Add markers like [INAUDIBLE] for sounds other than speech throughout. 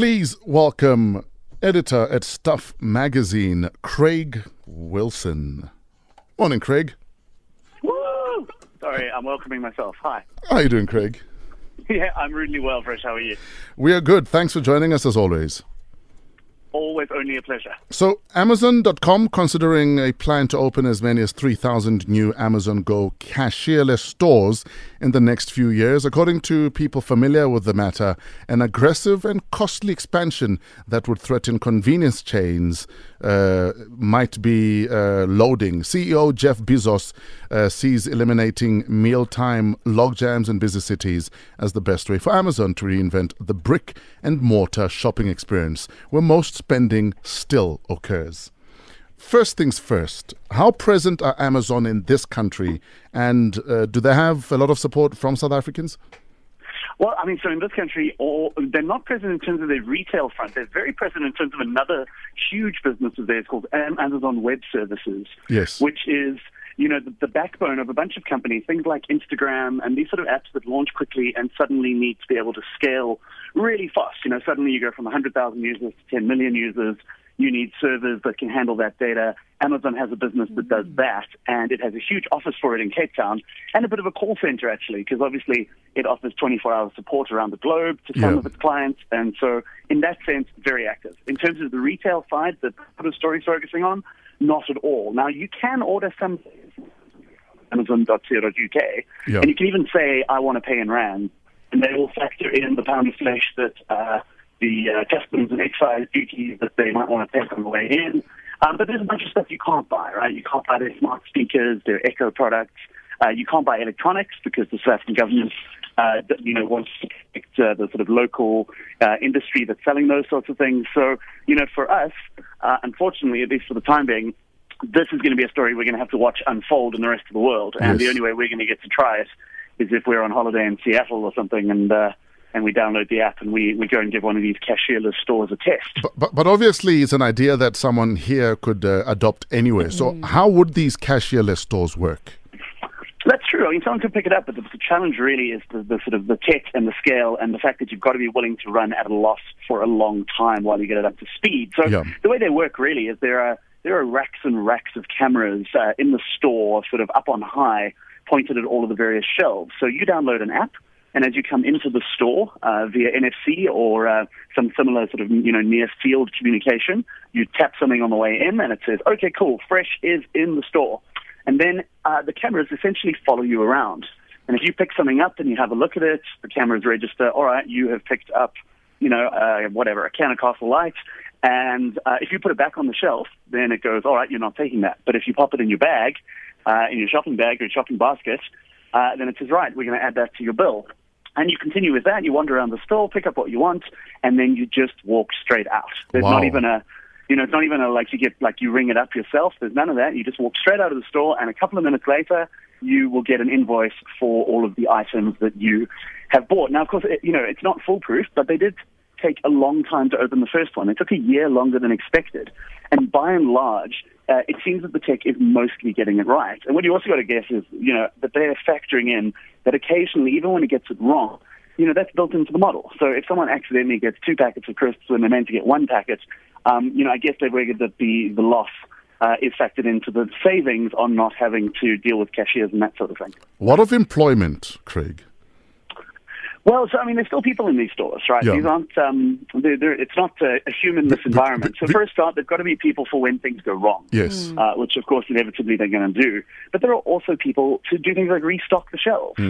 Please welcome editor at Stuff Magazine, Craig Wilson. Morning, Craig. Woo! Sorry, I'm welcoming myself. Hi. How are you doing, Craig? [LAUGHS] Yeah, I'm really well, Fresh. How are you? We are good. Thanks for joining us as always. Always only a pleasure. So, Amazon.com considering a plan to open as many as 3,000 new Amazon Go cashierless stores in the next few years. According to people familiar with the matter, an aggressive and costly expansion that would threaten convenience chains uh, might be uh, loading. CEO Jeff Bezos uh, sees eliminating mealtime logjams in busy cities as the best way for Amazon to reinvent the brick and mortar shopping experience, where most spending still occurs. First things first, how present are Amazon in this country, and uh, do they have a lot of support from South Africans? Well, I mean, so in this country, all, they're not present in terms of their retail front. They're very present in terms of another huge business of theirs called Amazon Web Services. Yes. Which is, you know, the, the backbone of a bunch of companies, things like Instagram and these sort of apps that launch quickly and suddenly need to be able to scale really fast. You know, suddenly you go from 100,000 users to 10 million users you need servers that can handle that data. Amazon has a business that does mm. that, and it has a huge office for it in Cape Town and a bit of a call center, actually, because obviously it offers 24 hour support around the globe to some Yeah. of its clients. And so, in that sense, very active. In terms of the retail side that the story's focusing on, not at all. Now, you can order some Amazon.co.uk, Yeah. and you can even say, I want to pay in Rand, and they will factor in the pound of flesh that uh, the uh, customs and excise duties that they might want to take on the way in. Um, but there's a bunch of stuff you can't buy, right? You can't buy their smart speakers, their Echo products. Uh, you can't buy electronics because the South African government, uh, you know, wants to protect uh, the sort of local uh, industry that's selling those sorts of things. So, you know, for us, uh, unfortunately, at least for the time being, this is going to be a story we're going to have to watch unfold in the rest of the world. And the only way we're going to get to try it is if we're on holiday in Seattle or something and uh, and we download the app and we, we go and give one of these cashierless stores a test. But, but, but obviously, it's an idea that someone here could uh, adopt anyway. So, how would these cashierless stores work? That's true. I mean, someone could pick it up, but the, the challenge really is the, the sort of the tech and the scale and the fact that you've got to be willing to run at a loss for a long time while you get it up to speed. So Yeah. the way they work really is there are there are racks and racks of cameras uh, in the store, sort of up on high, pointed at all of the various shelves. So you download an app. And as you come into the store uh, via NFC or uh, some similar sort of you know near field communication, you tap something on the way in, and it says, "Okay, cool, fresh is in the store." And then uh, the cameras essentially follow you around. And if you pick something up and you have a look at it, the cameras register, all right, you have picked up, you know, uh, whatever, a can of Castle Lite. And uh, if you put it back on the shelf, then it goes, all right, you're not taking that. But if you pop it in your bag, uh, in your shopping bag or your shopping basket, uh, then it says, right, we're going to add that to your bill. And you continue with that. You wander around the store, pick up what you want, and then you just walk straight out. There's Wow. not even a, you know, it's not even a like you get like you ring it up yourself. There's none of that. You just walk straight out of the store, and a couple of minutes later, you will get an invoice for all of the items that you have bought. Now, of course, it, you know it's not foolproof, but they did take a long time to open the first one. It took a year longer than expected, and by and large, uh, it seems that the tech is mostly getting it right. And what you also got to guess is, you know, that they're factoring in that occasionally, even when it gets it wrong, you know, that's built into the model. So if someone accidentally gets two packets of crisps when they're meant to get one packet, um, you know, I guess they've figured that the, the loss uh, is factored into the savings on not having to deal with cashiers and that sort of thing. What of employment, Craig? Well, so I mean, there's still people in these stores, right? Yeah. These aren't. Um, they're, they're, it's not a, a humanless environment. So the- for a start, there've got to be people for when things go wrong. Yes. Uh, which of course inevitably they're going to do. But there are also people to do things like restock the shelves.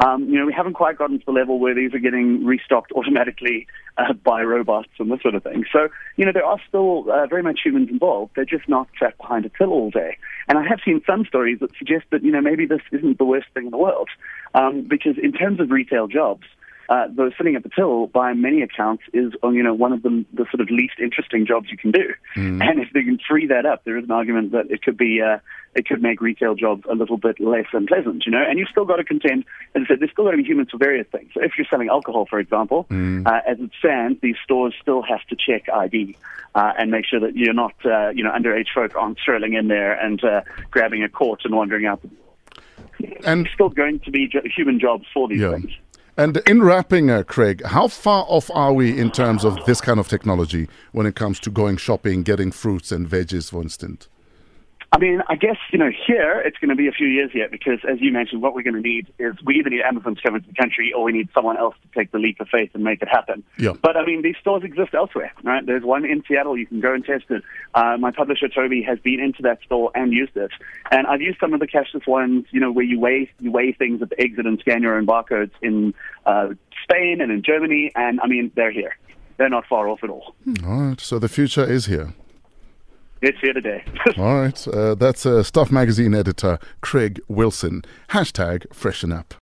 Um, you know, we haven't quite gotten to the level where these are getting restocked automatically uh, by robots and this sort of thing. So, you know, there are still uh, very much humans involved. They're just not sat behind a till all day. And I have seen some stories that suggest that, you know, maybe this isn't the worst thing in the world. Um, because in terms of retail jobs, uh, the sitting at the till, by many accounts, is uh, you know one of the, the sort of least interesting jobs you can do. And if they can free that up, there is an argument that it could be uh, it could make retail jobs a little bit less unpleasant. You know, and you've still got to contend. As I said, there's still got to be humans for various things. So if you're selling alcohol, for example, uh, as it stands, these stores still have to check ID uh, and make sure that you're not uh, you know underage folk aren't strolling in there and uh, grabbing a quart and wandering out. And There's still going to be human jobs for these Yeah. things. And in wrapping, uh, Craig, how far off are we in terms of this kind of technology when it comes to going shopping, getting fruits and veggies, for instance? I mean, I guess, you know, here it's going to be a few years yet because, as you mentioned, what we're going to need is we either need Amazon to come into the country or we need someone else to take the leap of faith and make it happen. Yeah. But, I mean, these stores exist elsewhere, right? There's one in Seattle. You can go and test it. Uh, my publisher, Toby, has been into that store and used it. And I've used some of the cashless ones, you know, where you weigh, you weigh things at the exit and scan your own barcodes in uh, Spain and in Germany. And, I mean, they're here. They're not far off at all. All right. So the future is here. It's here today. [LAUGHS] All right. Uh, that's uh, Stuff Magazine editor Craig Wilson. Hashtag freshen up.